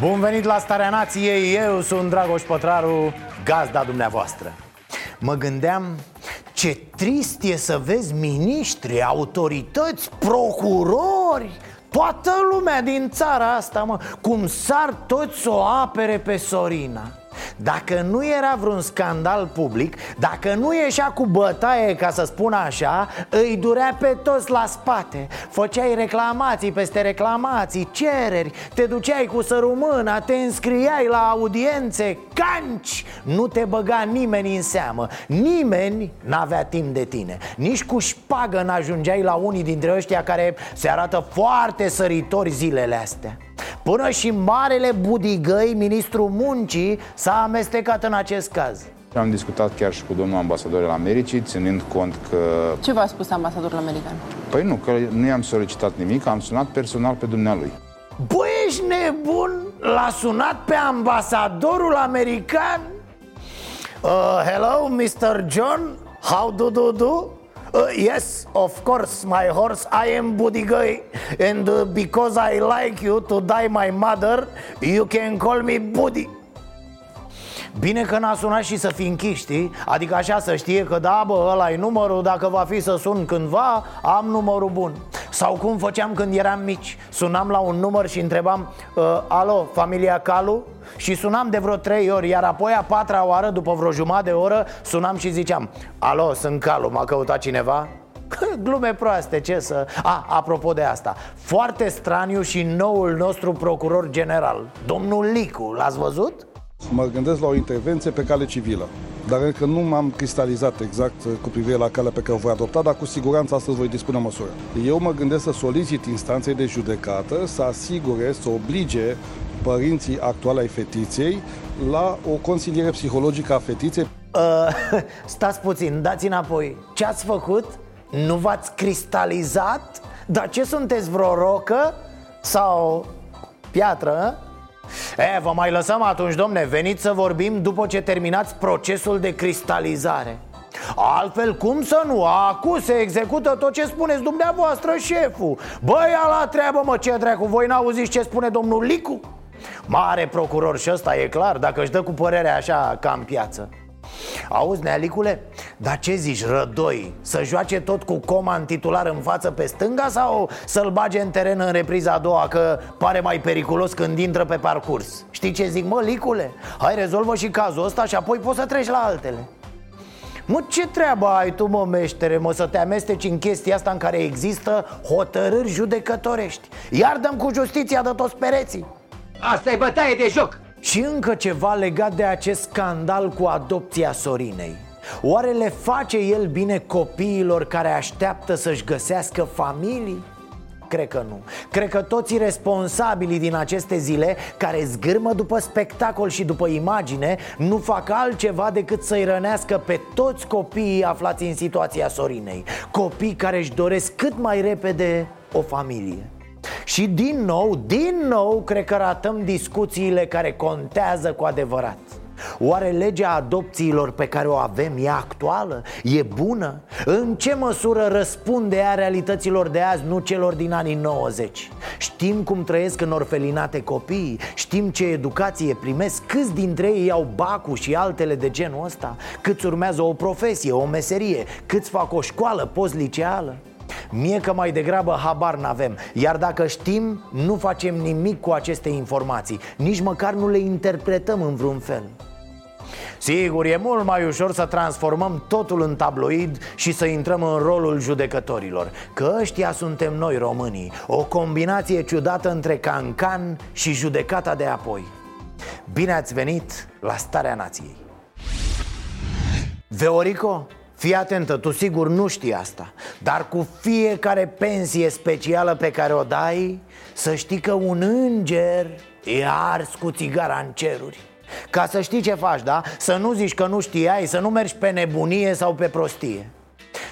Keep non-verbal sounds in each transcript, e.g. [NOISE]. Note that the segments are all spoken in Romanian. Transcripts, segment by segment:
Bun venit la Starea Nației, eu sunt Dragoș Pătraru, gazda dumneavoastră. Mă gândeam ce trist e să vezi miniștri, autorități, procurori Toată lumea din țara asta, mă, cum sar toți să o apere pe Sorina dacă nu era vreun scandal public Dacă nu ieșea cu bătaie, ca să spun așa Îi durea pe toți la spate. Făceai reclamații peste reclamații, cereri Te duceai cu sărumâna, te înscriai la audiențe Canci! Nu te băga nimeni în seamă. Nimeni n-avea timp de tine. Nici cu șpagă n-ajungeai la unii dintre ăștia care se arată foarte săritori zilele astea Până și marele budigăi, ministrul muncii, s-a amestecat în acest caz Am discutat chiar și cu domnul ambasador al Americii, ținând cont că... Ce v-a spus ambasadorul american? Păi nu, că nu i-am solicitat nimic, am sunat personal pe dumnealui. Băi, ești nebun? L-a sunat pe ambasadorul american? Uh, hello, Mr. John? How do do do? Uh, yes, of course, my horse, I am Budigăi And uh, because I like you to die my mother You can call me Budi Bine că n-a sunat și să fi închis, știi? Adică așa să știe că da, bă, ăla e numărul Dacă va fi să sun cândva, am numărul bun Sau cum făceam când eram mici Sunam la un număr și întrebam uh, Alo, familia Calu? Și sunam de vreo trei ori Iar apoi a patra oară, după vreo jumătate de oră Sunam și ziceam Alo, sunt Calu, m-a căutat cineva? [LAUGHS] Glume proaste, ce să... A, apropo de asta Foarte straniu și noul nostru procuror general Domnul Licu, l-ați văzut? Mă gândesc la o intervenție pe cale civilă dar încă nu m-am cristalizat exact cu privire la calea pe care o voi adopta, dar cu siguranță astăzi voi dispune măsură. Eu mă gândesc să solicit instanței de judecată să asigure, să oblige părinții actuale ai fetiței la o consiliere psihologică a fetiței. Uh, [LAUGHS] stați puțin, dați înapoi Ce ați făcut? Nu v-ați cristalizat? Dar ce sunteți, vreo rocă? Sau piatră? E, vă mai lăsăm atunci, domne, veniți să vorbim după ce terminați procesul de cristalizare Altfel, cum să nu? Acum se execută tot ce spuneți dumneavoastră, șeful Băi, la treabă, mă, ce dracu, voi n-auziți ce spune domnul Licu? Mare procuror și ăsta e clar, dacă își dă cu părerea așa ca în piață Auzi, Nealicule, dar ce zici, Rădoi? Să joace tot cu Coman titular în față pe stânga sau să-l bage în teren în repriza a doua Că pare mai periculos când intră pe parcurs Știi ce zic, mă, Licule? Hai, rezolvă și cazul ăsta și apoi poți să treci la altele Mă, ce treabă ai tu, mă, meștere, mă, să te amesteci în chestia asta în care există hotărâri judecătorești Iar dăm cu justiția de toți pereții Asta e bătaie de joc și încă ceva legat de acest scandal cu adopția Sorinei. Oare le face el bine copiilor care așteaptă să-și găsească familii? Cred că nu. Cred că toți responsabilii din aceste zile Care zgârmă după spectacol și după imagine Nu fac altceva decât să-i rănească pe toți copiii aflați în situația Sorinei. Copii care își doresc cât mai repede o familie și din nou, din nou, cred că ratăm discuțiile care contează cu adevărat Oare legea adopțiilor pe care o avem e actuală? E bună? În ce măsură răspunde ea realităților de azi, nu celor din anii 90? Știm cum trăiesc în orfelinate copiii? Știm ce educație primesc? Câți dintre ei au bacu și altele de genul ăsta? Câți urmează o profesie, o meserie? Câți fac o școală post-liceală? Mie că mai degrabă habar n-avem. Iar dacă știm, nu facem nimic cu aceste informații. Nici măcar nu le interpretăm în vreun fel. Sigur, e mult mai ușor să transformăm totul în tabloid și să intrăm în rolul judecătorilor Că ăștia suntem noi românii. O combinație ciudată între cancan și judecata de apoi. Bine ați venit la Starea Nației. Veorico, Fii atentă, tu sigur nu știi asta Dar cu fiecare pensie specială pe care o dai Să știi că un înger e ars cu țigara în ceruri Ca să știi ce faci, da? Să nu zici că nu știai, să nu mergi pe nebunie sau pe prostie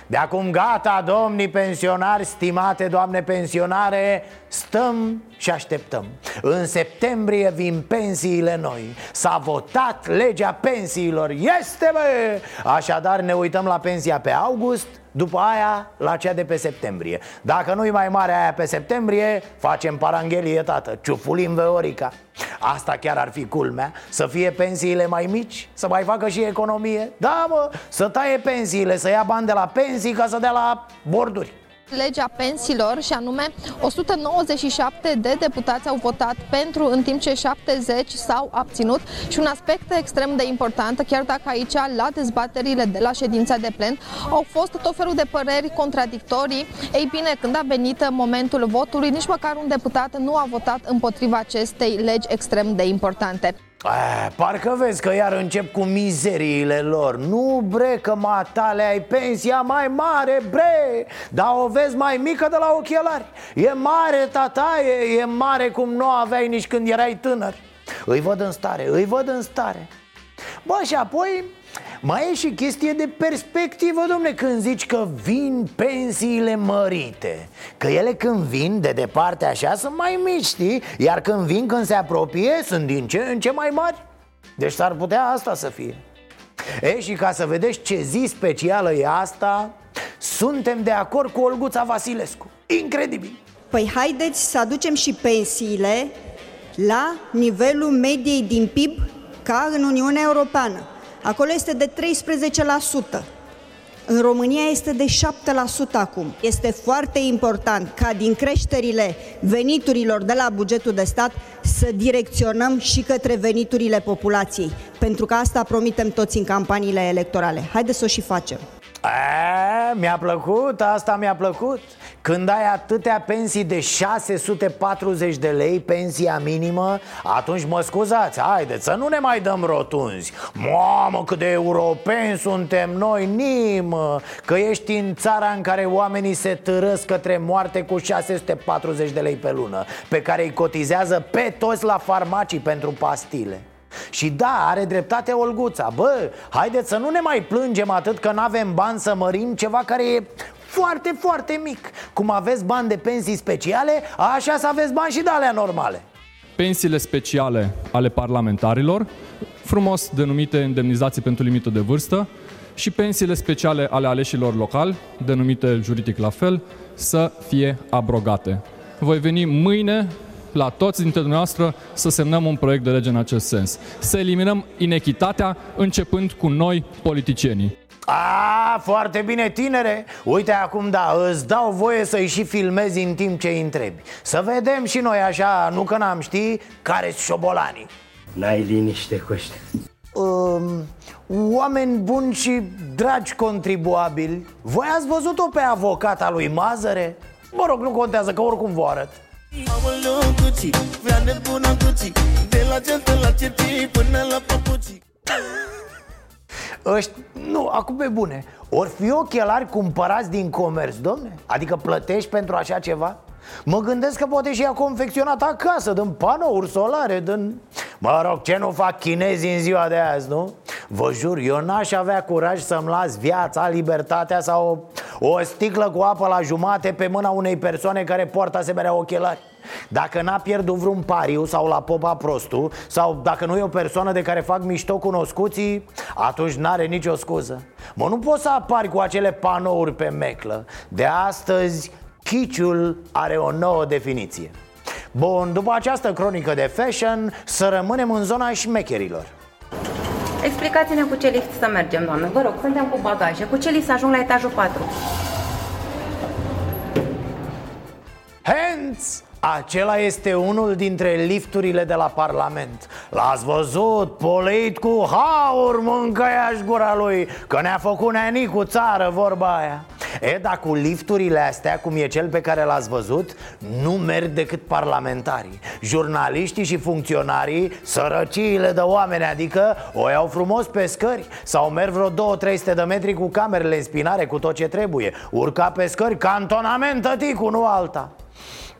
de acum gata, domnii pensionari, stimate doamne pensionare Stăm și așteptăm. În septembrie vin pensiile noi. S-a votat legea pensiilor. Este bă! Așadar ne uităm la pensia pe august după aia la cea de pe septembrie. Dacă nu-i mai mare aia pe septembrie Facem paranghelie, tată. Ciufulim veorica Asta chiar ar fi culmea. Să fie pensiile mai mici Să mai facă și economie. Da, mă, să taie pensiile Să ia bani de la pensii ca să dea la borduri legea pensiilor și anume 197 de deputați au votat pentru, în timp ce 70 s-au abținut și un aspect extrem de important, chiar dacă aici la dezbaterile de la ședința de plen au fost tot felul de păreri contradictorii, ei bine, când a venit momentul votului, nici măcar un deputat nu a votat împotriva acestei legi extrem de importante. A, parcă vezi că iar încep cu mizeriile lor. Nu bre că matale ai pensia mai mare bre! Dar o vezi mai mică de la ochelari. E mare tataie, e mare cum nu aveai nici când erai tânăr. Îi văd în stare, îi văd în stare Bă, și apoi mai e și chestie de perspectivă, domne, când zici că vin pensiile mărite. Că ele când vin de departe așa sunt mai mici, știi? Iar când vin, când se apropie, sunt din ce în ce mai mari. Deci s-ar putea asta să fie. E, și ca să vedeți ce zi specială e asta Suntem de acord cu Olguța Vasilescu. Incredibil! Păi haideți să aducem și pensiile la nivelul mediei din PIB ca în Uniunea Europeană Acolo este de 13%. În România este de 7% acum. Este foarte important ca din creșterile veniturilor de la bugetul de stat să direcționăm și către veniturile populației, pentru că asta promitem toți în campaniile electorale. Haideți să o și facem. A, mi-a plăcut, asta mi-a plăcut. Când ai atâtea pensii de 640 de lei, pensia minimă Atunci mă scuzați, haideți să nu ne mai dăm rotunzi. Mamă, cât de europeni suntem noi, nimă Că ești în țara în care oamenii se târăsc către moarte cu 640 de lei pe lună Pe care îi cotizează pe toți la farmacii pentru pastile și da, are dreptate Olguța. Bă, haideți să nu ne mai plângem atât că nu avem bani să mărim ceva care e foarte, foarte mic. Cum aveți bani de pensii speciale, așa să aveți bani și de alea normale. Pensiile speciale ale parlamentarilor, frumos denumite indemnizații pentru limită de vârstă, și pensiile speciale ale aleșilor locali, denumite juridic la fel, să fie abrogate. Voi veni mâine la toți dintre dumneavoastră să semnăm un proiect de lege în acest sens. Să eliminăm inechitatea începând cu noi, politicienii. A, foarte bine, tinere Uite acum, da, îți dau voie să-i și filmezi în timp ce îi întrebi Să vedem și noi așa, nu că n-am ști, care sunt șobolanii N-ai liniște cu ăștia um, Oameni buni și dragi contribuabili Voi ați văzut-o pe avocata lui Mazăre? Mă rog, nu contează, că oricum vă arăt Aoleu, Gucci, vrea nebuna Gucci De la gentă la certii până la papuci Ăști, nu, acum pe bune Ori fi ochelari cumpărați din comerț, domne? Adică plătești pentru așa ceva? Mă gândesc că poate și a confecționat acasă Din panouri solare, din... Mă rog, ce nu fac chinezii în ziua de azi, nu? Vă jur, eu n-aș avea curaj să-mi las viața, libertatea sau o sticlă cu apă la jumate pe mâna unei persoane care poartă asemenea ochelari. Dacă n-a pierdut vreun pariu sau la popa prostu Sau dacă nu e o persoană de care fac mișto cunoscuții Atunci n-are nicio scuză. Mă, nu poți să apari cu acele panouri pe meclă. De astăzi, chiciul are o nouă definiție Bun, după această cronică de fashion Să rămânem în zona șmecherilor Explicați-ne cu ce lift să mergem, doamne. Vă rog, suntem cu bagaje. Cu ce lift să ajung la etajul 4? Hands! Acela este unul dintre lifturile de la Parlament L-ați văzut, poleit cu haur mâncă gura lui Că ne-a făcut cu țară vorba aia E, dar cu lifturile astea, cum e cel pe care l-ați văzut Nu merg decât parlamentarii. Jurnaliștii și funcționarii, sărăciile de oameni Adică o iau frumos pe scări. Sau merg vreo 2-300 de metri cu camerele în spinare, cu tot ce trebuie. Urca pe scări, cantonament, tăticu, nu alta.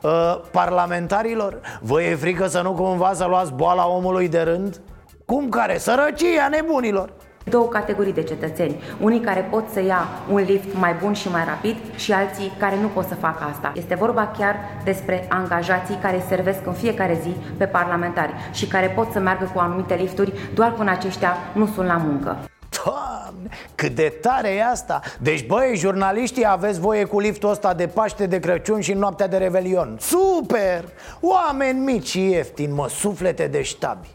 Uh, Parlamentarilor, vă e frică să nu cumva să luați boala omului de rând? Cum care? Sărăcia nebunilor Două categorii de cetățeni, unii care pot să ia un lift mai bun și mai rapid și alții care nu pot să facă asta. Este vorba chiar despre angajații care servesc în fiecare zi pe parlamentari și care pot să meargă cu anumite lifturi doar până aceștia nu sunt la muncă. Doamne, cât de tare e asta Deci băi, jurnaliștii aveți voie cu liftul ăsta de Paște, de Crăciun și noaptea de Revelion Super! Oameni mici și ieftini, mă, suflete de ștabi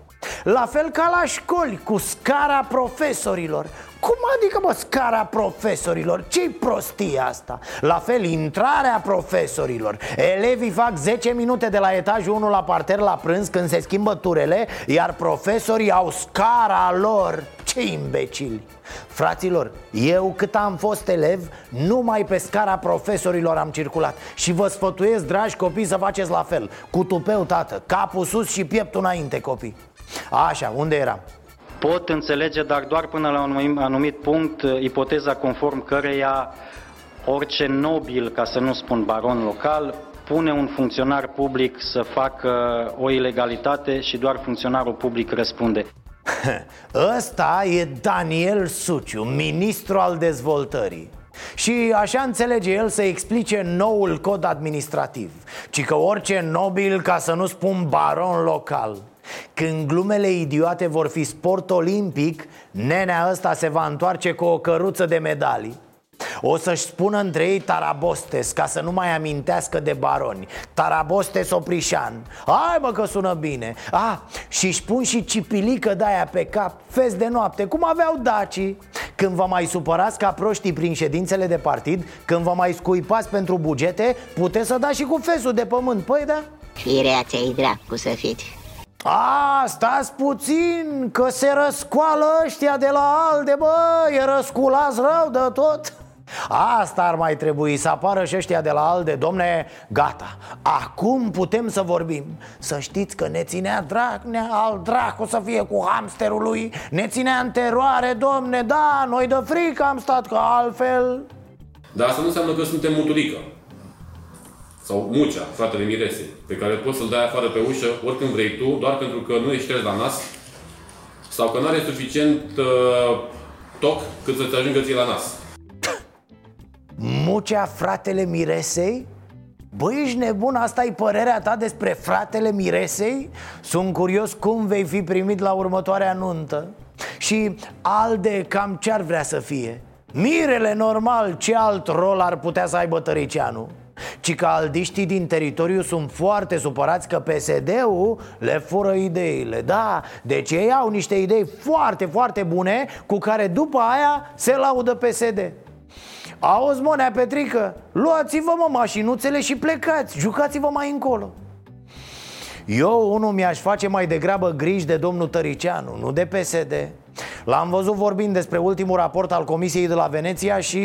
la fel ca la școli, cu scara profesorilor cum adică, mă, scara profesorilor? Ce-i prostie asta? La fel, intrarea profesorilor Elevii fac 10 minute de la etajul 1 la parter la prânz când se schimbă turele Iar profesorii au scara lor Ce imbecili! Fraților, eu cât am fost elev, numai pe scara profesorilor am circulat Și vă sfătuiesc, dragi copii, să faceți la fel Cu tupeu, tată, capul sus și pieptul înainte, copii Așa, unde eram? Pot înțelege, dar doar până la un anumit punct, ipoteza conform căreia orice nobil, ca să nu spun baron local, pune un funcționar public să facă o ilegalitate și doar funcționarul public răspunde. [LAUGHS] Ăsta e Daniel Suciu, ministru al dezvoltării și așa înțelege el să explice noul cod administrativ Ci că orice nobil, ca să nu spun baron local când glumele idiote vor fi sport olimpic Nenea ăsta se va întoarce cu o căruță de medalii. O să-și spună între ei Tarabostes Ca să nu mai amintească de baroni. Tarabostes Oprișan. Hai mă că sună bine. Ah, și își pun și cipilică de aia pe cap Fes de noapte, cum aveau dacii. Când vă mai supărați ca proștii prin ședințele de partid Când vă mai scuipați pentru bugete Puteți să dați și cu fesul de pământ. Păi da. Firea ți-ai dracu să fiți a, stați puțin, că se răscoală ăștia de la alde, bă, e răsculați rău de tot. Asta ar mai trebui să apară și ăștia de la ALDE. Domne, gata, acum putem să vorbim. Să știți că ne ținea Dragnea al dracu să fie cu hamsterul lui. Ne ținea în teroare, domne, da, noi de frică am stat că altfel Dar asta nu înseamnă că suntem muturică sau Mucea, fratele Mirese, pe care poți să-l dai afară pe ușă oricând vrei tu, doar pentru că nu ești la nas sau că nu are suficient uh, toc cât să-ți ajungă ție la nas. Mucea, fratele Miresei? Băi, ești nebun? asta e părerea ta despre fratele Miresei? Sunt curios cum vei fi primit la următoarea nuntă Și Alde cam ce-ar vrea să fie? Mirele normal, ce alt rol ar putea să aibă Tăricianu? Ci că aldiștii din teritoriu sunt foarte supărați că PSD-ul le fură ideile. Da, deci ei au niște idei foarte, foarte bune Cu care după aia se laudă PSD Auzi, Monea Petrică, luați-vă mă mașinuțele și plecați Jucați-vă mai încolo. Eu, unul, mi-aș face mai degrabă griji de domnul Tăricianu, nu de PSD L-am văzut vorbind despre ultimul raport al Comisiei de la Veneția și...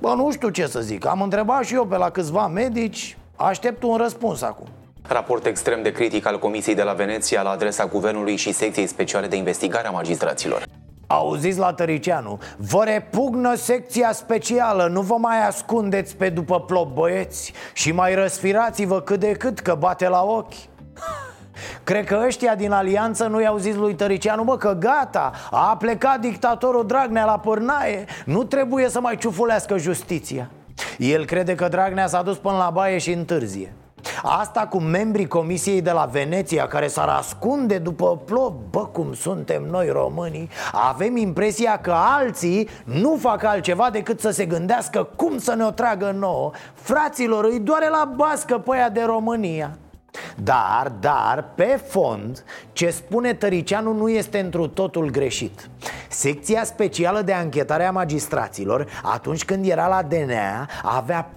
Bă, nu știu ce să zic. Am întrebat și eu pe la câțiva medici. Aștept un răspuns acum. Raport extrem de critic al Comisiei de la Veneția la adresa Guvernului și Secției Speciale de Investigare a Magistraților. Auziți la Tăricianu Vă repugnă secția specială. Nu vă mai ascundeți pe după plop băieți. Și mai răsfirați-vă cât de cât că bate la ochi Cred că ăștia din alianță nu i-au zis lui Tăricianu Bă, că gata, a plecat dictatorul Dragnea la pârnaie Nu trebuie să mai ciufulească justiția. El crede că Dragnea s-a dus până la baie și întârzie. Asta cu membrii comisiei de la Veneția Care s-ar ascunde după plop Bă, cum suntem noi românii Avem impresia că alții nu fac altceva decât să se gândească Cum să ne o tragă nouă. Fraților, îi doare la bască pe aia de România dar, dar, pe fond, ce spune Tăricianu nu este întru totul greșit. Secția specială de anchetare a magistraților, atunci când era la DNA, avea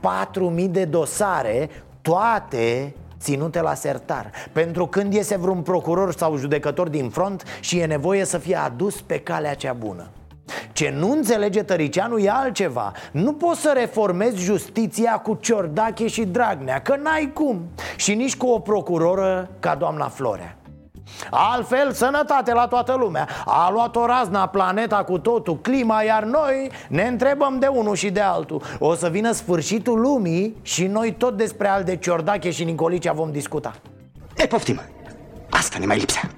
4.000 de dosare, toate ținute la sertar. Pentru când iese vreun procuror sau judecător din front și e nevoie să fie adus pe calea cea bună Ce nu înțelege Tăricianu e altceva. Nu poți să reformezi justiția cu Ciordache și Dragnea Că n-ai cum. Și nici cu o procuroră ca doamna Florea. Altfel, sănătate la toată lumea. A luat o razna planeta cu totul, clima Iar noi ne întrebăm de unul și de altul. O să vină sfârșitul lumii Și noi tot despre al de Ciordache și Nicolicea vom discuta. E, poftim, asta ne mai lipsea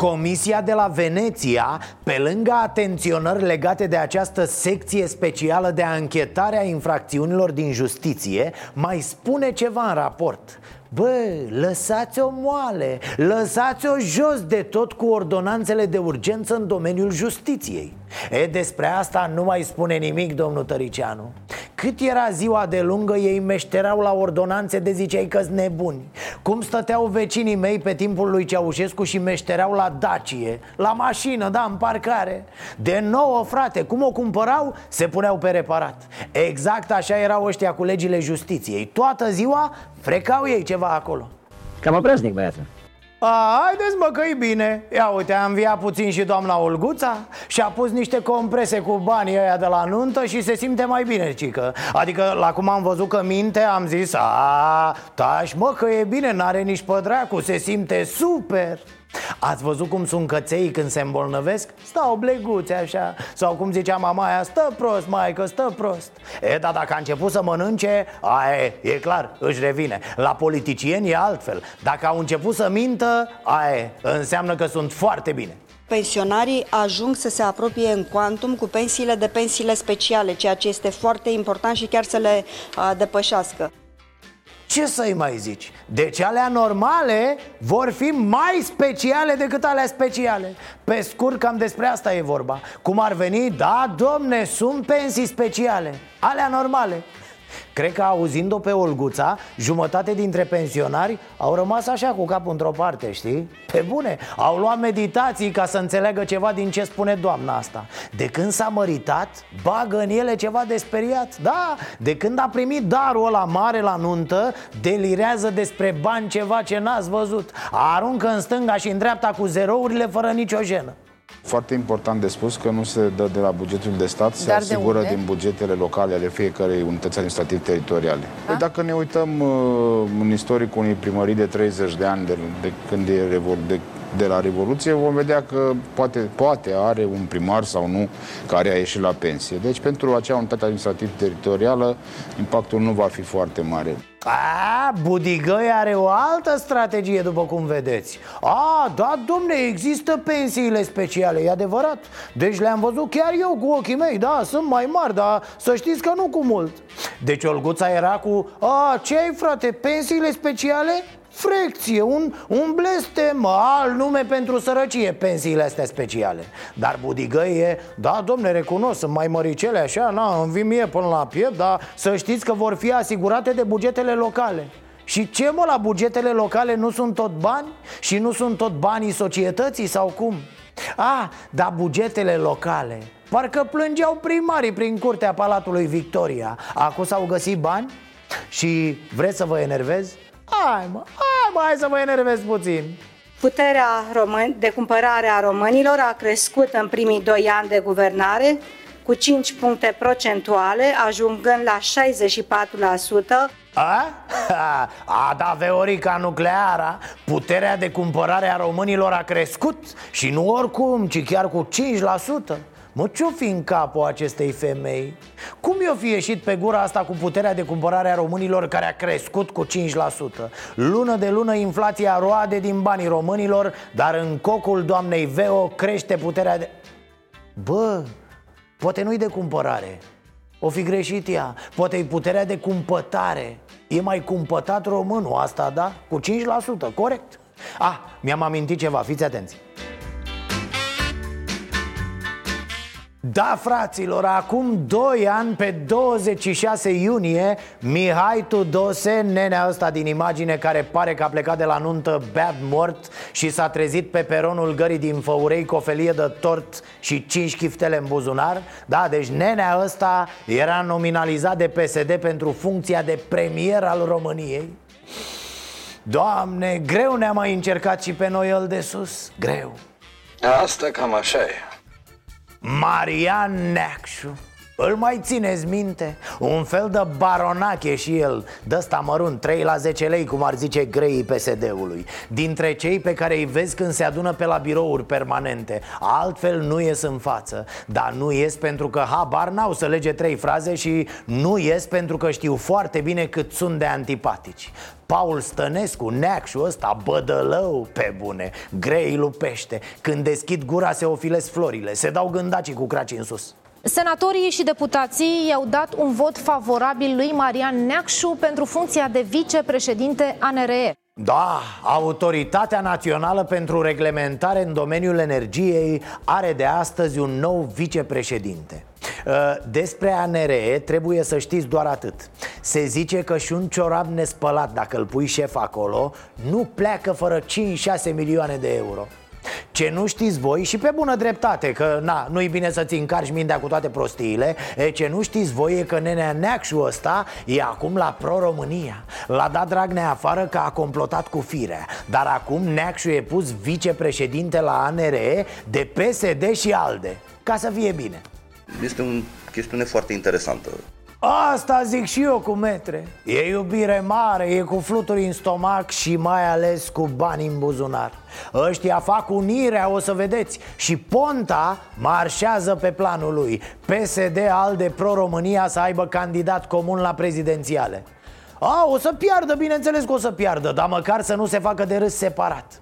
Comisia de la Veneția, pe lângă atenționări legate de această secție specială de anchetare a infracțiunilor din justiție, mai spune ceva în raport. Bă, lăsați-o moale, lăsați-o jos de tot cu ordonanțele de urgență în domeniul justiției. E, despre asta nu mai spune nimic domnul Tăricianu. Cât era ziua de lungă, ei meșterau la ordonanțe de ziceai că nebuni. Cum stăteau vecinii mei pe timpul lui Ceaușescu și meștereau la Dacie La mașină, da, în parcare. De nouă, frate, cum o cumpărau, se puneau pe reparat. Exact așa erau ăștia cu legile justiției. Toată ziua frecau ei ceva acolo. Cam obraznic, băiatul. A, haideți mă că bine. Ia uite, a înviat puțin și doamna Olguța Și a pus niște comprese cu banii ăia de la nuntă Și se simte mai bine, cică. Adică, la cum am văzut că minte, am zis A, tași mă că e bine, n-are nici pădracu Se simte super Ați văzut cum sunt căței când se îmbolnăvesc? Stau bleguțe așa. Sau cum zicea mama aia, stă prost, maică, stă prost. E, dar dacă a început să mănânce, aia e, e clar, își revine. La politicieni e altfel. Dacă au început să mintă, aia înseamnă că sunt foarte bine. Pensionarii ajung să se apropie în quantum cu pensiile de pensiile speciale, ceea ce este foarte important și chiar să le uh, depășească. Ce să-i mai zici? Deci alea normale vor fi mai speciale decât alea speciale. Pe scurt, cam despre asta e vorba. Cum ar veni, da, domne, sunt pensii speciale. Alea normale Cred că auzind-o pe Olguța, jumătate dintre pensionari au rămas așa cu capul într-o parte, știi? Pe bune, au luat meditații ca să înțeleagă ceva din ce spune doamna asta. De când s-a măritat, bagă în ele ceva de speriat Da, de când a primit darul ăla mare la nuntă, delirează despre bani ceva ce n-ați văzut. Aruncă în stânga și în dreapta cu zerourile fără nicio jenă foarte important de spus că nu se dă de la bugetul de stat, se Dar asigură din bugetele locale ale fiecarei unități administrative teritoriale. Păi dacă ne uităm uh, în istoricul unei primării de 30 de ani de, de când e revol- de, de la Revoluție, vom vedea că poate, poate are un primar sau nu care a ieșit la pensie. Deci pentru acea unitate administrativă teritorială impactul nu va fi foarte mare. A, Budigăi are o altă strategie, după cum vedeți A, da, domne, există pensiile speciale, e adevărat Deci le-am văzut chiar eu cu ochii mei, da, sunt mai mari, dar să știți că nu cu mult Deci Olguța era cu, a, ce ai frate, pensiile speciale? Frecție, un, un blestem, alt nume pentru sărăcie, pensiile astea speciale Dar Budigăi e, da, domne, recunosc, sunt mai măricele așa, na, îmi vin mie până la piept Dar să știți că vor fi asigurate de bugetele locale și ce mă, la bugetele locale nu sunt tot bani? Și nu sunt tot banii societății sau cum? A, dar bugetele locale Parcă plângeau primarii prin curtea Palatului Victoria Acum s-au găsit bani? Și vreți să vă enervez? Hai mă, hai mă, hai să vă enervez puțin Puterea român, de cumpărare a românilor a crescut în primii doi ani de guvernare cu 5 puncte procentuale, ajungând la 64%. A? A, da, Veorica nucleara Puterea de cumpărare a românilor a crescut Și nu oricum, ci chiar cu 5% Mă, ce-o fi în capul acestei femei? Cum i-o fi ieșit pe gura asta cu puterea de cumpărare a românilor care a crescut cu 5%? Lună de lună inflația roade din banii românilor Dar în cocul doamnei Veo crește puterea de... Bă, poate nu-i de cumpărare O fi greșit ea Poate e puterea de cumpătare E mai cumpătat românul asta, da? Cu 5%, corect Ah, mi-am amintit ceva, fiți atenți Da, fraților, acum 2 ani, pe 26 iunie Mihai Tudose, nenea ăsta din imagine care pare că a plecat de la nuntă bad mort Și s-a trezit pe peronul gării din Făurei cu o felie de tort și 5 chiftele în buzunar. Da, deci nenea ăsta era nominalizat de PSD pentru funcția de premier al României. Doamne, greu ne-a mai încercat și pe noi el de sus, greu. Asta cam așa e Marian Neacșu. Îl mai țineți minte? Un fel de baronache și el. Dă ăsta mărunt, 3 la 10 lei, cum ar zice greii PSD-ului Dintre cei pe care îi vezi când se adună pe la birouri permanente. Altfel nu ies în față. Dar nu ies pentru că habar n-au să lege trei fraze Și nu ies pentru că știu foarte bine cât sunt de antipatici Paul Stănescu, neacșul ăsta, bădălău, pe bune Grei lupește Când deschid gura se ofilesc florile Se dau gândacii cu craci în sus Senatorii și deputații i-au dat un vot favorabil lui Marian Neacșu pentru funcția de vicepreședinte ANRE. Da, Autoritatea Națională pentru Reglementare în domeniul energiei are de astăzi un nou vicepreședinte. Uh, despre ANRE trebuie să știți doar atât. Se zice că și un ciorap nespălat, dacă îl pui șef acolo, nu pleacă fără 5-6 milioane de euro. Ce nu știți voi și pe bună dreptate Că na, nu-i bine să-ți încarci mintea cu toate prostiile e, Ce nu știți voi e că nenea Neacșu ăsta e acum la Pro-România. L-a dat Dragnea afară că a complotat cu firea Dar acum Neacșu e pus vicepreședinte la ANRE de PSD și ALDE. Ca să fie bine Este o chestiune foarte interesantă. Asta zic și eu cu metre. E iubire mare, e cu fluturi în stomac și mai ales cu bani în buzunar. Ăștia fac unirea, o să vedeți. Și Ponta marșează pe planul lui. PSD ALDE Pro-România să aibă candidat comun la prezidențiale. A, o să piardă, bineînțeles că o să piardă Dar măcar să nu se facă de râs separat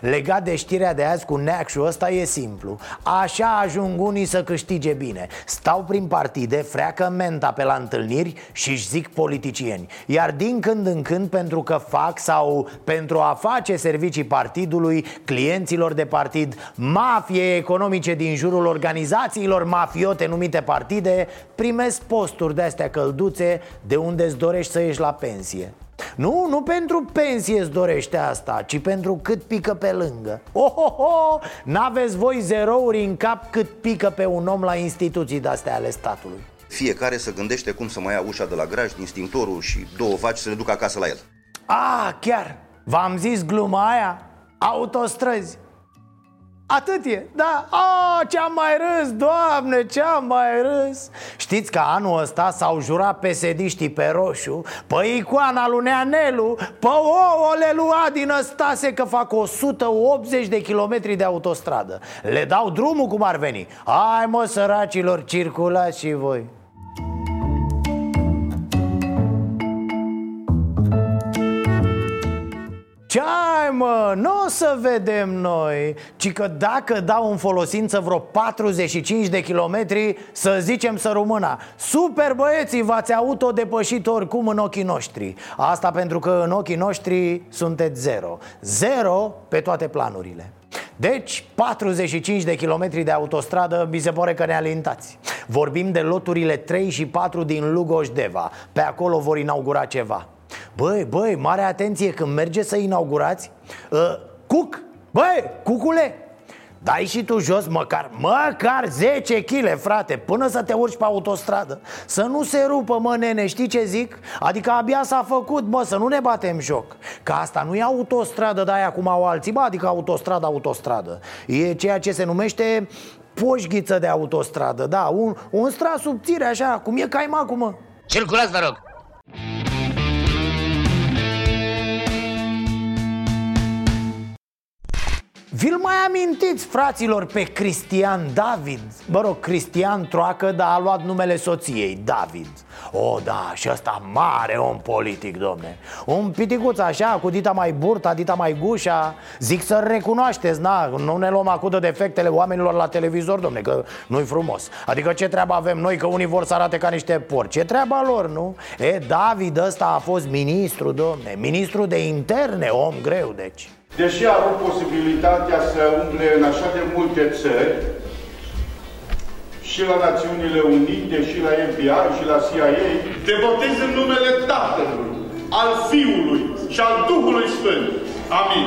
Legat de știrea de azi cu neacșul ăsta e simplu. Așa ajung unii să câștige bine. Stau prin partide, freacă menta pe la întâlniri și își zic politicieni. Iar din când în când pentru că fac sau pentru a face servicii partidului Clienților de partid, mafie economice din jurul organizațiilor mafiote numite partide Primesc posturi de astea călduțe de unde îți dorești să ieși la pensie nu, nu pentru pensie îți dorește asta, ci pentru cât pică pe lângă. Oh, oh, oh! N-aveți voi zerouri în cap cât pică pe un om la instituții de-astea ale statului. Fiecare să gândește cum să mai ia ușa de la graj, distinctorul și două vaci să le ducă acasă la el. Ah, chiar, v-am zis gluma aia? Autostrăzi Atât e, da, a, ce-am mai râs, doamne, ce-am mai râs. Știți că anul ăsta s-au jurat pesediștii pe roșu Pe icoana lui Neanelu, pe ouăle lui Adi Stase Că fac 180 de kilometri de autostradă. Le dau drumul cum ar veni. Hai mă săracilor, circulați și voi. Ce ai mă, nu o să vedem noi Ci că dacă dau în folosință vreo 45 de kilometri Să zicem să rumâna Super băieții, v-ați autodepășit oricum în ochii noștri. Asta pentru că în ochii noștri sunteți zero. Zero pe toate planurile. Deci, 45 de kilometri de autostradă, mi se pare că ne alintați. Vorbim de loturile 3 și 4 din Lugoș-Deva Pe acolo vor inaugura ceva Băi, băi, mare atenție când merge să inaugurați uh, Cuc, băi, cucule Dai și tu jos măcar, măcar 10 kg, frate, până să te urci pe autostradă. Să nu se rupă, mă, nene, știi ce zic? Adică abia s-a făcut, mă, să nu ne batem joc. Că asta nu e autostradă de aia cum au alții, bă, adică autostradă, autostradă. E ceea ce se numește poșghiță de autostradă, da, un, un strat subțire așa, cum e caimacul, mă. Circulați, vă rog Vi-l mai amintiți, fraților, pe Cristian David? Mă rog, Cristian Troacă, dar a luat numele soției, David. O, da, și ăsta mare om politic, domne. Un piticuț așa, cu dita mai burta, dita mai gușa. Zic să recunoașteți, na, nu ne luăm acum de defectele oamenilor la televizor, domne, că nu-i frumos. Adică ce treabă avem noi, că unii vor să arate ca niște porci? Ce treaba lor, nu? E, David ăsta a fost ministru, domne, ministru de interne, om greu, deci deși a avut posibilitatea să umble în așa de multe țări, și la Națiunile Unite, și la FBI, și la CIA, te botez în numele Tatălui, al Fiului și al Duhului Sfânt. Amin.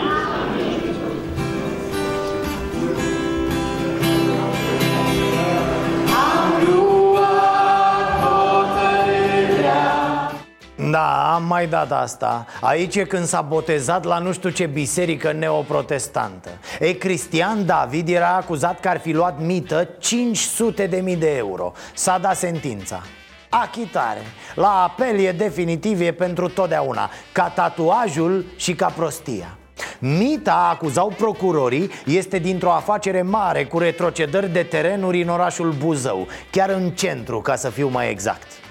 Da, am Am mai dat asta. Aici e când s-a botezat la nu știu ce biserică neoprotestantă. E, Cristian David era acuzat că ar fi luat mită 500 de mii de euro. S-a dat sentința. Achitare. La apel e definitiv, e pentru totdeauna. Ca tatuajul și ca prostia. Mita, acuzau procurorii, este dintr-o afacere mare cu retrocedări de terenuri în orașul Buzău Chiar în centru, ca să fiu mai exact. E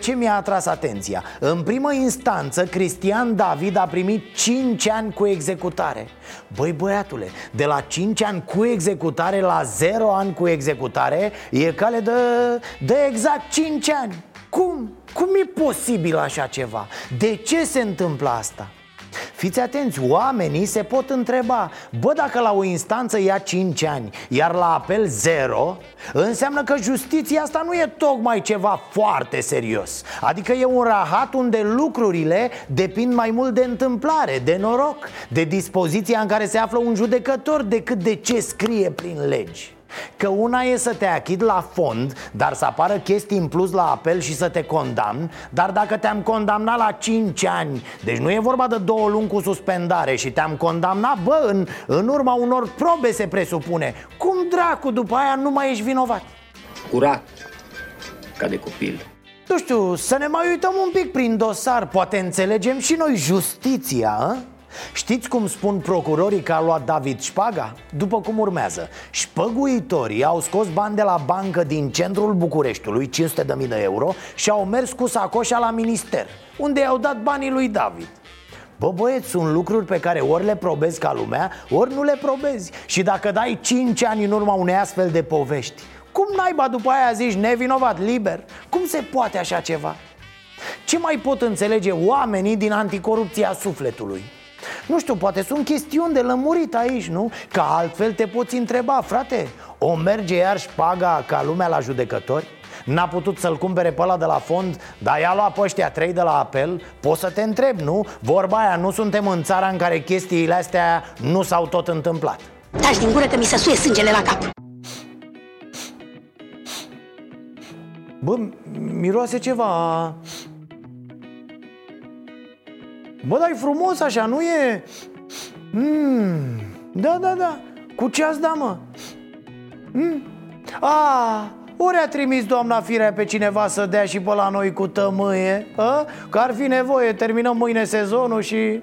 ce mi-a atras atenția? În primă instanță, Cristian David a primit 5 ani cu executare Băi băiatule, de la 5 ani cu executare la 0 ani cu executare E cale de, de exact 5 ani Cum? Cum e posibil așa ceva? De ce se întâmplă asta? Fiți atenți, oamenii se pot întreba Bă, dacă la o instanță ia 5 ani, iar la apel 0 Înseamnă că justiția asta nu e tocmai ceva foarte serios. Adică e un rahat unde lucrurile depind mai mult de întâmplare, de noroc De dispoziția în care se află un judecător decât de ce scrie prin legi Că una e să te achid la fond, dar să apară chestii în plus la apel și să te condamn Dar dacă te-am condamnat la 5 ani, deci nu e vorba de două luni cu suspendare Și te-am condamnat, bă, în, în urma unor probe se presupune Cum dracu după aia nu mai ești vinovat? Curat, ca de copil Nu știu, să ne mai uităm un pic prin dosar Poate înțelegem și noi justiția, a? Știți cum spun procurorii că a luat David șpaga? După cum urmează Șpăguitorii au scos bani de la bancă din centrul Bucureștiului 500.000 de euro Și au mers cu sacoșa la minister Unde i-au dat banii lui David Bă băieți, sunt lucruri pe care ori le probezi ca lumea, ori nu le probezi Și dacă dai 5 ani în urma unei astfel de povești Cum naiba după aia zici nevinovat, liber? Cum se poate așa ceva? Ce mai pot înțelege oamenii din anticorupția sufletului? Nu știu, poate sunt chestiuni de lămurit aici, nu? Ca altfel te poți întreba, frate O merge iar șpaga ca lumea la judecători? N-a putut să-l cumpere pe ăla de la fond Dar i-a luat pe ăștia trei de la apel Poți să te întrebi, nu? Vorba aia, nu suntem în țara în care chestiile astea nu s-au tot întâmplat Taci din gură că mi se suie sângele la cap Bă, miroase ceva Bă, dar e frumos așa, nu e... Mm, da, da, da Cu ce ați da, mă? Mm. A, ori a trimis doamna Firea pe cineva să dea și pe la noi cu tămâie a? Că ar fi nevoie, terminăm mâine sezonul și...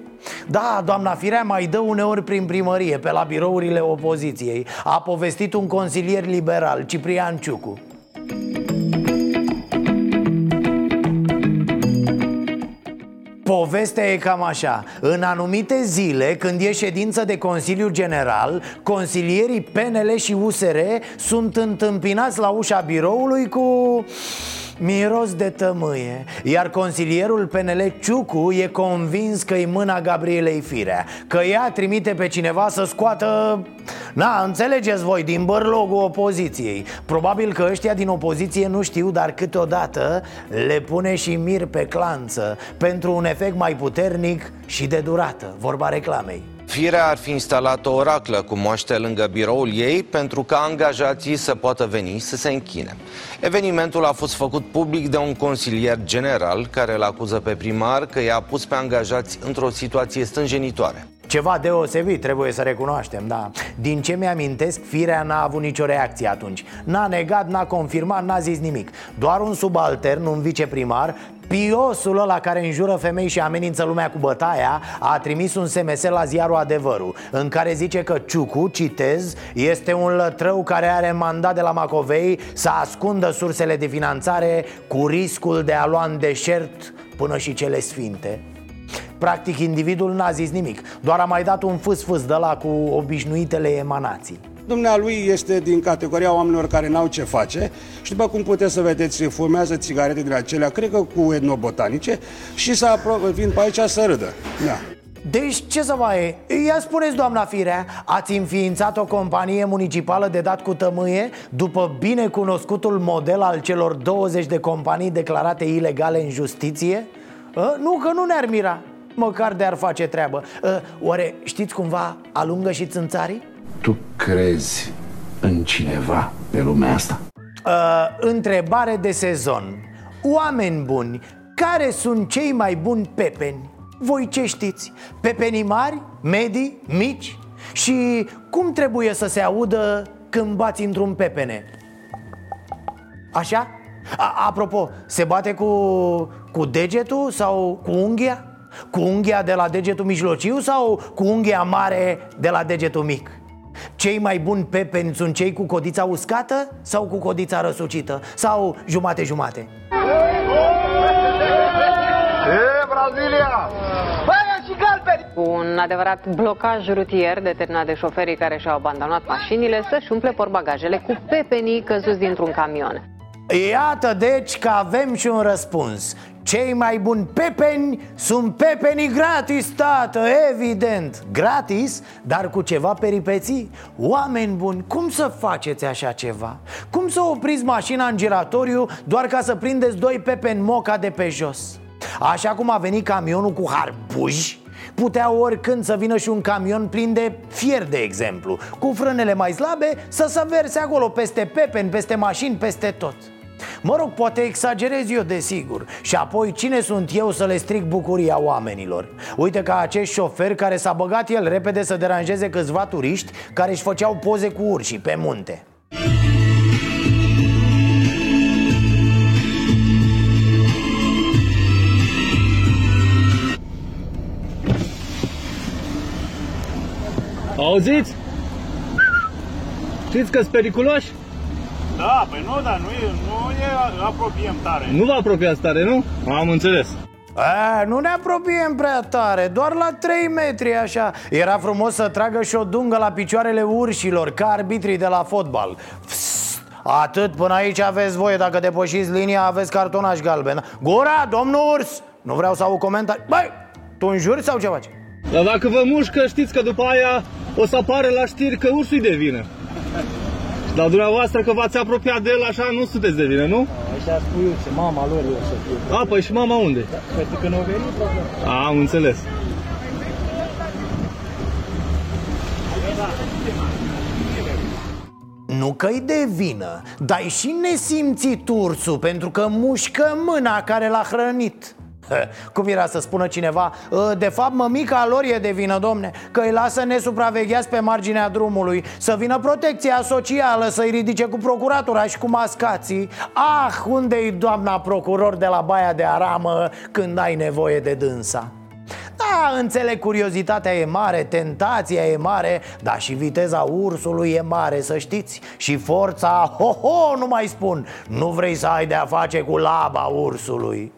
Da, doamna Firea mai dă uneori prin primărie, pe la birourile opoziției A povestit un consilier liberal, Ciprian Ciucu Povestea e cam așa. În anumite zile, când e ședință de Consiliu General Consilierii PNL și USR sunt întâmpinați la ușa biroului cu... Miros de tămâie Iar consilierul PNL Ciucu e convins că e mâna Gabrielei Firea Că ea trimite pe cineva să scoată Na, înțelegeți voi, din bărlogul opoziției. Probabil că ăștia din opoziție nu știu, dar câteodată le pune și mir pe clanță Pentru un efect mai puternic și de durată Vorba reclamei Firea ar fi instalat o oraclă cu moaște lângă biroul ei pentru ca angajații să poată veni să se închine. Evenimentul a fost făcut public de un consilier general care îl acuză pe primar că i-a pus pe angajați într-o situație stânjenitoare. Ceva deosebit, trebuie să recunoaștem, da. Din ce mi-amintesc, firea n-a avut nicio reacție atunci. N-a negat, n-a confirmat, n-a zis nimic. Doar un subaltern, un viceprimar Piosul ăla care înjură femei și amenință lumea cu bătaia A trimis un SMS la ziarul Adevărul În care zice că Ciucu, citez Este un lătrău care are mandat de la Macovei Să ascundă sursele de finanțare Cu riscul de a lua în deșert până și cele sfinte Practic, individul n-a zis nimic Doar a mai dat un fâs-fâs de la cu obișnuitele emanații Dumnealui este din categoria oamenilor care n-au ce face și după cum puteți să vedeți, fumează țigarete din acelea, cred că cu etnobotanice și să vin pe aici să râdă. Da. Deci ce să mai e? Ia spuneți, doamna Firea, ați înființat o companie municipală de dat cu tămâie După bine cunoscutul model al celor 20 de companii declarate ilegale în justiție? A? Nu, că nu ne-ar mira Măcar de-ar face treabă A, Oare știți cumva alungă și țânțarii? Tu crezi în cineva pe lumea asta? Uh, întrebare de sezon Oameni buni, Care sunt cei mai buni pepeni? Voi ce știți? Pepenii mari, medii, mici? Și cum trebuie să se audă când bați într-un pepene? Așa? A, apropo, se bate cu, cu degetul sau cu unghia? Cu unghia de la degetul mijlociu sau cu unghia mare de la degetul mic? Cei mai buni pepeni sunt cei cu codița uscată sau cu codița răsucită? Sau jumate-jumate? E, Brazilia! și galbeni! Un adevărat blocaj rutier determinat de șoferii care și-au abandonat mașinile să-și umple porbagajele cu pepenii căzuți dintr-un camion. Iată deci că avem și un răspuns Cei mai buni pepeni sunt pepenii gratis, tată, evident Gratis, dar cu ceva peripeții Oameni buni, cum să faceți așa ceva? Cum să opriți mașina în giratoriu doar ca să prindeți doi pepeni moca de pe jos? Așa cum a venit camionul cu harpuji Putea oricând să vină și un camion plin de fier, de exemplu Cu frânele mai slabe să se verse acolo peste pepeni, peste mașini, peste tot Mă rog, poate exagerez eu, desigur Și apoi cine sunt eu să le stric bucuria oamenilor? Uite ca acest șofer care s-a băgat el repede să deranjeze câțiva turiști Care își făceau poze cu urși pe munte Auziți? Știți că sunt periculoși? Da, păi nu, dar nu e, nu e apropiem tare. Nu vă apropiați tare, nu? Am înțeles. A, nu ne apropiem prea tare, doar la 3 metri așa Era frumos să tragă și o dungă la picioarele urșilor, ca arbitrii de la fotbal Psst, Atât până aici aveți voie, dacă depășiți linia aveți cartonaș galben Gura, domnul urs! Nu vreau să aud comentarii Băi, tu înjuri sau ce faci? Dar dacă vă mușcă, știți că după aia o să apară la știri că ursul de vină. Dar dumneavoastră că v-ați apropiat de el așa, nu sunteți de vină, nu? Așa spui eu, ce mama lor eu să fiu. A, păi și mama unde? Da, pentru că nu au venit, A, am înțeles. Nu că-i de vină, dar și nesimțit ursul Pentru că mușcă mâna care l-a hrănit [LAUGHS] cum era să spună cineva ă, De fapt mămica lor e de vină, domne Că îi lasă nesupravegheați pe marginea drumului Să vină protecția socială Să-i ridice cu procuratura și cu mascații. Ah, unde-i doamna procuror de la Baia de Aramă Când ai nevoie de dânsa? Da, înțeleg, curiozitatea e mare, tentația e mare Dar și viteza ursului e mare, să știți. Și forța, ho-ho, nu mai spun Nu vrei să ai de-a face cu laba ursului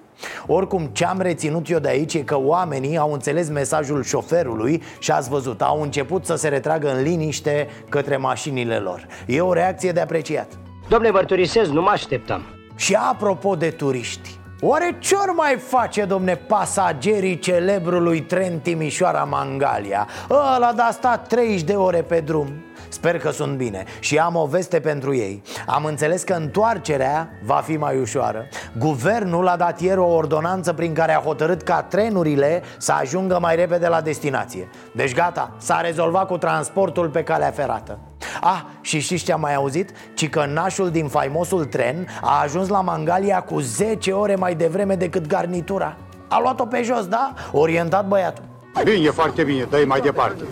oricum, ce am reținut eu de aici e că oamenii au înțeles mesajul șoferului și ați văzut, au început să se retragă în liniște către mașinile lor. E o reacție de apreciat. Domnule, mărturisesc, nu mă așteptam. Și apropo de turiști, Oare ce ori mai face, domne, pasagerii celebrului tren Timișoara-Mangalia? Ăla de-a stat 30 de ore pe drum Sper că sunt bine. Și am o veste pentru ei. Am înțeles că întoarcerea va fi mai ușoară. Guvernul a dat ieri o ordonanță prin care a hotărât ca trenurile să ajungă mai repede la destinație. Deci gata, s-a rezolvat cu transportul pe calea ferată. Ah, și știți ce am mai auzit? Ci că nașul din faimosul tren a ajuns la Mangalia cu 10 ore mai devreme decât garnitura. A luat-o pe jos, da? Orientat băiatul. Bine, foarte bine, dă mai departe.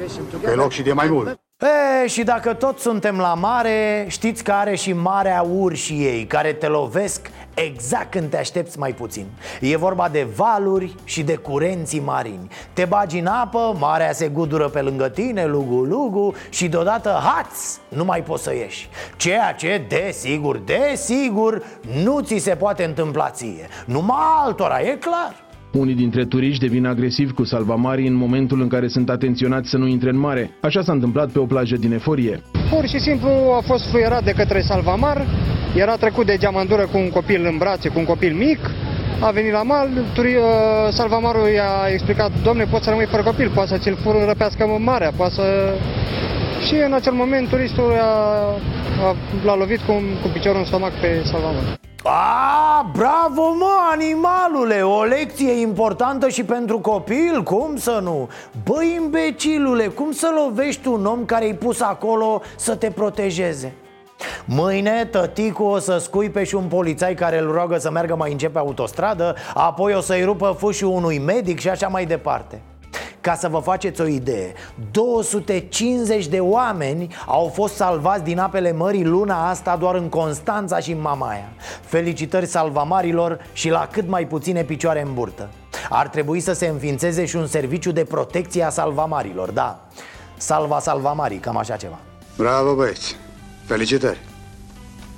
Pe loc și de mai mult E, și dacă tot suntem la mare, știți că are și marea urșii ei Care te lovesc exact când te aștepți mai puțin. E vorba de valuri și de curenții marini. Te bagi în apă, marea se gudură pe lângă tine, lugu-lugu Și deodată, haț, nu mai poți să ieși. Ceea ce, desigur, desigur, nu ți se poate întâmpla ție. Numai altora, e clar unii dintre turiști devin agresivi cu salvamarii în momentul în care sunt atenționați să nu intre în mare. Așa s-a întâmplat pe o plajă din Eforie. Pur și simplu a fost fluierat de către salvamar, era trecut de geamandură cu un copil în brațe, cu un copil mic, a venit la mal, turi, uh, salvamarul i-a explicat, domne, poți să rămâi fără copil, poate să ți-l fură răpească marea, poate să... Și în acel moment turistul a, a, l-a lovit cu, cu piciorul în stomac pe salvamar. A, bravo mă, animalule, o lecție importantă și pentru copil, cum să nu? Băi, imbecilule, cum să lovești un om care i-ai pus acolo să te protejeze? Mâine tăticu o să scuipe și un polițai care îl roagă să meargă mai încet pe autostradă Apoi o să-i rupă fâșul unui medic și așa mai departe ca să vă faceți o idee 250 de oameni au fost salvați din apele mării luna asta doar în Constanța și în Mamaia. Felicitări salvamarilor și la cât mai puține picioare în burtă. Ar trebui să se înființeze și un serviciu de protecție a salvamarilor, da. Salva salvamarii, cam așa ceva. Bravo băieți, felicitări.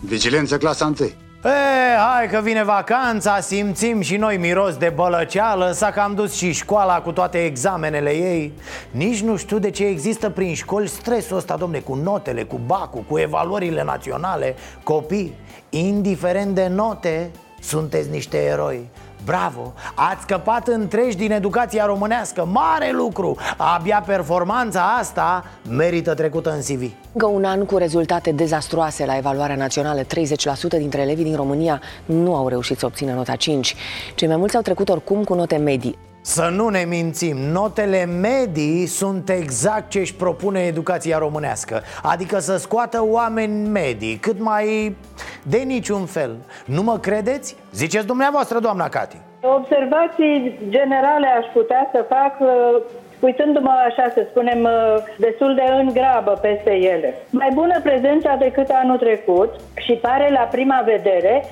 Vigilență clasa 1 E, hai că vine vacanța, simțim și noi miros de bălăceală S-a cam dus și școala cu toate examenele ei. Nici nu știu de ce există prin școli stresul ăsta, domne Cu notele, cu bacul, cu evaluările naționale. Copii, indiferent de note, sunteți niște eroi Bravo! Ați scăpat întregi din educația românească. Mare lucru! Abia performanța asta merită trecută în CV Încă un an cu rezultate dezastruoase la evaluarea națională. 30% dintre elevii din România nu au reușit să obțină nota 5 Cei mai mulți au trecut oricum cu note medii Să nu ne mințim, notele medii sunt exact ce își propune educația românească Adică să scoată oameni medii, cât mai de niciun fel Nu mă credeți? Ziceți dumneavoastră, doamna Cati Observații generale aș putea să fac uh, uitându-mă așa să spunem uh, destul de în grabă peste ele. Mai bună prezența decât anul trecut și pare la prima vedere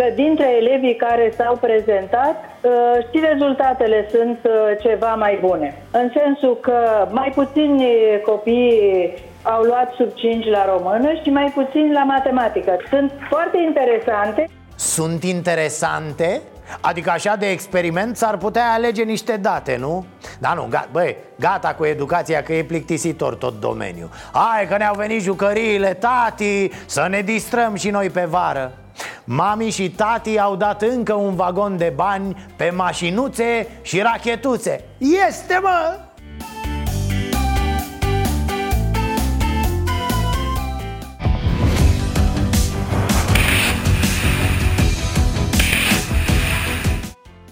că dintre elevii care s-au prezentat uh, și rezultatele sunt ceva mai bune. În sensul că mai puțini copii au luat sub 5 la română și mai puțin la matematică. Sunt foarte interesante. Sunt interesante? Adică așa de experiment s-ar putea alege niște date, nu? Da, nu, gata, băi, gata cu educația că e plictisitor tot domeniul Hai că ne-au venit jucăriile, tati, să ne distrăm și noi pe vară Mami și tati au dat încă un vagon de bani pe mașinuțe și rachetuțe Este, mă!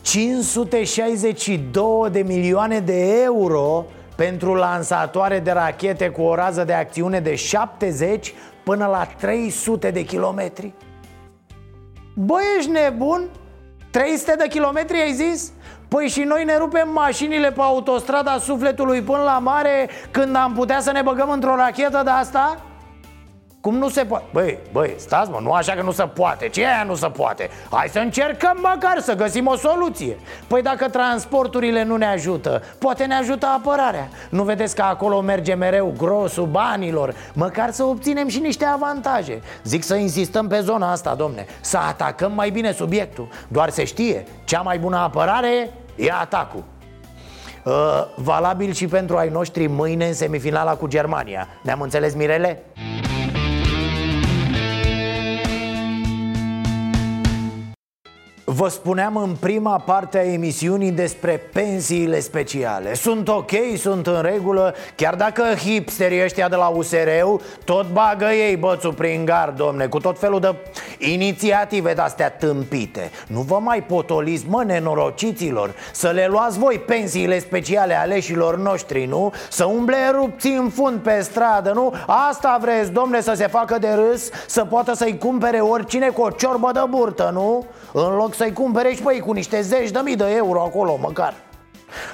562 de milioane de euro pentru lansatoare de rachete cu o rază de acțiune de 70 până la 300 de kilometri Băi, ești nebun? 300 de kilometri ai zis? Păi și noi ne rupem mașinile pe autostrada sufletului până la mare Când am putea să ne băgăm într-o rachetă de asta? Cum nu se poate? Băi, băi, stați mă, nu așa că nu se poate. Ce aia nu se poate? Hai să încercăm măcar să găsim o soluție. Păi dacă transporturile nu ne ajută Poate ne ajută apărarea. Nu vedeți că acolo merge mereu grosul banilor? Măcar să obținem și niște avantaje. Zic să insistăm pe zona asta, domne. Să atacăm mai bine subiectul. Doar se știe, cea mai bună apărare e atacul. Uh, valabil și pentru ai noștri mâine în semifinala cu Germania. Ne-am înțeles, Mirele? Vă spuneam în prima parte a emisiunii despre pensiile speciale Sunt ok, sunt în regulă Chiar dacă hipsterii ăștia de la usr Tot bagă ei bățul prin gard, domne Cu tot felul de inițiative de-astea tâmpite Nu vă mai potoliți, mă, nenorociților Să le luați voi pensiile speciale aleșilor noștri, nu? Să umble erupții în fund pe stradă, nu? Asta vreți, domne, să se facă de râs Să poată să-i cumpere oricine cu o ciorbă de burtă, nu? În loc să-i cumpere și păi cu niște zeci de mii de euro acolo măcar.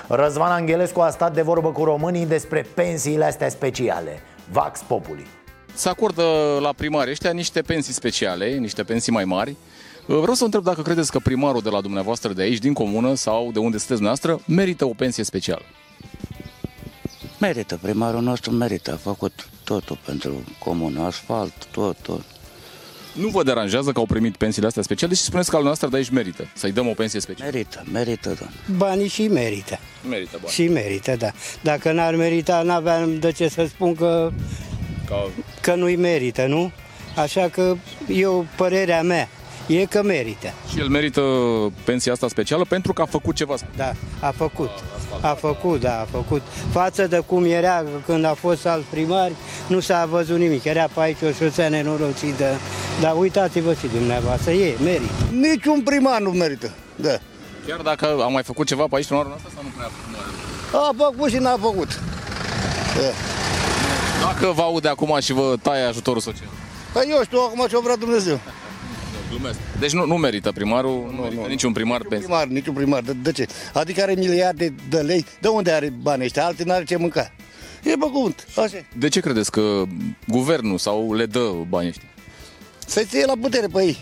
Răzvan Angelescu a stat de vorbă cu românii despre pensiile astea speciale. Vax Populi. Se acordă la primari ăștia niște pensii speciale, niște pensii mai mari. Vreau să întreb dacă credeți că primarul de la dumneavoastră de aici, din comună sau de unde sunteți dumneavoastră, merită o pensie specială. Merită, primarul nostru merită, a făcut totul pentru comună, asfalt, tot, tot. Nu vă deranjează că au primit pensiile astea speciale și spuneți că al noastră de aici merită, să-i dăm o pensie specială. Merită, merită, da. Banii și merită. Merită bani. Și merită, da. Dacă n-ar merita, n-aveam de ce să spun că, Ca... că nu-i merită, nu? Așa că eu, părerea mea, e că merită. Și el merită pensia asta specială pentru că a făcut ceva. Da, a făcut. A făcut, da, a făcut. Față de cum era când a fost alt primar, nu s-a văzut nimic. Era pe aici o șosea nenorocită. Dar uitați-vă și dumneavoastră, e, merită. Niciun primar nu merită, da. Chiar dacă a mai făcut ceva pe aici în asta sau nu prea a făcut? A făcut și n-a făcut. Da. Dacă vă aude acum și vă taie ajutorul social. Păi eu știu acum ce-o vrea Dumnezeu. [LAUGHS] Glumesc. Deci nu, nu merită primarul, nu, merită niciun primar pensie. Primar, niciun primar. De, de ce? Adică are miliarde de lei. De unde are banii ăștia? Alții n-are ce mânca. E pe cuvânt. Așa. e. De ce credeți că guvernul sau le dă banii ăștia? Să-i ție la putere pe ei.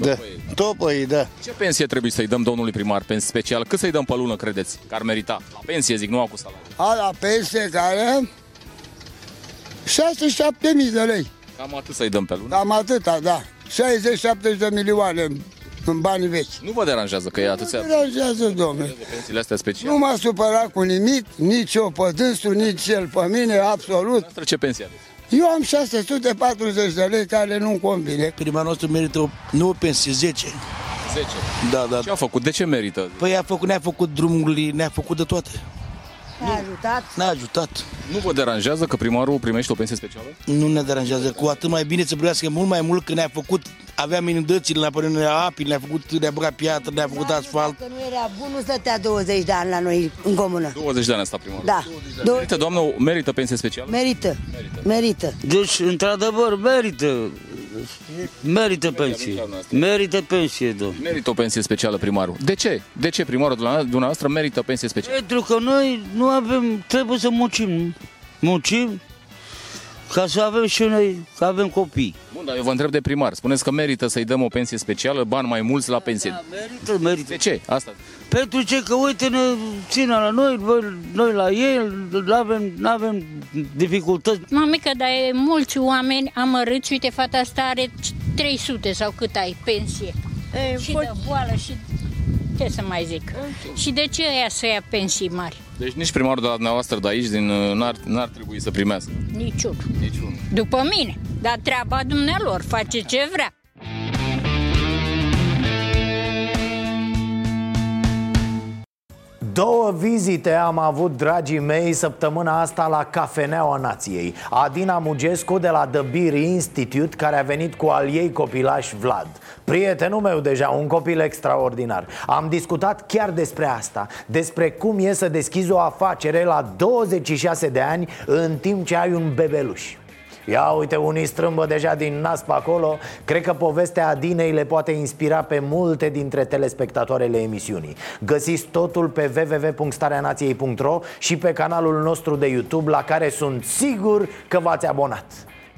Da. Tot pe ei, da. Ce pensie trebuie să-i dăm domnului primar, pensie special? Cât să-i dăm pe lună, credeți, că ar merita? La pensie, zic, nu cu salariu. A la pensie care 6-7 mii de lei. Cam atât să-i dăm pe lună. Cam atâta, da. 60-70 de milioane în- în banii vechi. Nu vă deranjează că e atâția Nu deranjează, domnule. pensiile astea speciale? Nu m-a supărat cu nimic, nici eu pe dânsul, nici el pe mine, absolut. Noastră ce pensie aveți? Eu am 640 de lei care nu-mi convine. Primarul nostru merită o, nu o pensie, 10. 10. Da, da. Ce a făcut? De ce merită? Păi a făcut, ne-a făcut drumurile, ne-a făcut de toate. Ne-a ajutat. Ne-a ajutat. Nu vă deranjează că primarul primește o pensie specială? Nu ne deranjează. Cu atât mai bine să primească mult mai mult că ne-a făcut, aveam inundațiile, ne-a părut ne-a api, ne-a făcut, ne-a băgat piatră, ne-a făcut asfalt. Dacă nu era bun, nu stătea 20 de ani la noi în comună. 20 de ani a stat primarul. Da. Merită, doamnă, merită pensie specială? Merită. Merită. Deci, într-adevăr, merită. Merită pensie. Merită pensie, domn. Merită o pensie specială primarul. De ce? De ce primarul dumneavoastră- dumneavoastră merită pensie specială? Pentru că noi nu avem, trebuie să muncim. Muncim ca să avem și noi, că avem copii. Bun, dar eu vă întreb de primar. Spuneți că merită să-i dăm o pensie specială, bani mai mulți la pensie. Da, merită, merită. De ce? Asta. Pentru ce? Că uite, ne țină la noi, voi- noi la ei, nu avem, avem dificultăți. Mamică, dar e mulți oameni amărâți, uite, fata asta are 300 sau cât ai pensie. E, și de boală și ce să mai zic. Și de ce ea să ia pensii mari? Deci nici primarul de la dumneavoastră de aici din, uh, n-ar, n-ar trebui să primească. Niciun. Niciun. După mine. Dar treaba dumnealor, face ce vrea. Două vizite am avut, dragii mei, săptămâna asta la Cafeneaua Nației. Adina Mugescu de la The Beer Institute, care a venit cu al ei copilaș Vlad. Prietenul meu deja, un copil extraordinar. Am discutat chiar despre asta Despre cum e să deschizi o afacere la 26 de ani în timp ce ai un bebeluș Ia uite, unii strâmbă deja din nas pe acolo Cred că povestea Adinei le poate inspira pe multe dintre telespectatoarele emisiunii Găsiți totul pe www.stareanației.ro și pe canalul nostru de YouTube La care sunt sigur că v-ați abonat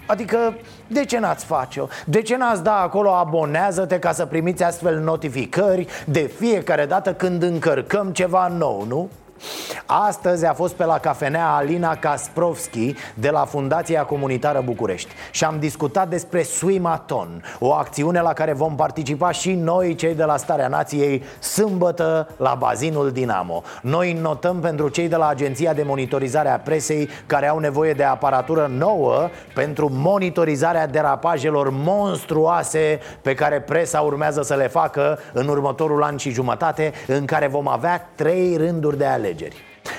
Adică, de ce n-ați face-o? De ce n-ați da acolo abonează-te ca să primiți astfel notificări de fiecare dată când încărcăm ceva nou, nu? Astăzi a fost pe la cafenea Alina Kasprovski de la Fundația Comunitară București și am discutat despre Swimaton, o acțiune la care vom participa și noi, cei de la Starea Nației, sâmbătă la bazinul Dinamo. Noi notăm pentru cei de la Agenția de Monitorizare a Presei care au nevoie de aparatură nouă pentru monitorizarea derapajelor monstruoase pe care presa urmează să le facă în următorul an și jumătate, în care vom avea trei rânduri de alegeri.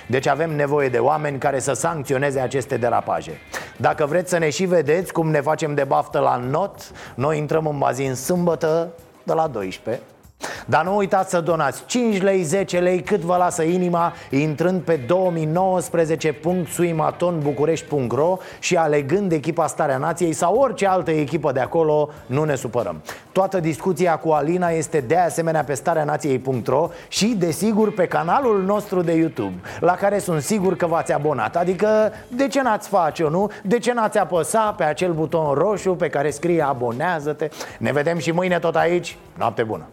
Deci avem nevoie de oameni care să sancționeze aceste derapaje Dacă vreți să ne și vedeți cum ne facem de baftă la not Noi intrăm în bazin sâmbătă de la 12 dar nu uitați să donați 5 lei, 10 lei, cât vă lasă inima Intrând pe 2019.suimatonbucurești.ro Și alegând echipa Starea Nației sau orice altă echipă de acolo Nu ne supărăm Toată discuția cu Alina este de asemenea pe stareanației.ro Și desigur pe canalul nostru de YouTube La care sunt sigur că v-ați abonat Adică de ce n-ați face-o, nu? De ce n-ați apăsa pe acel buton roșu pe care scrie abonează-te? Ne vedem și mâine tot aici Noapte bună!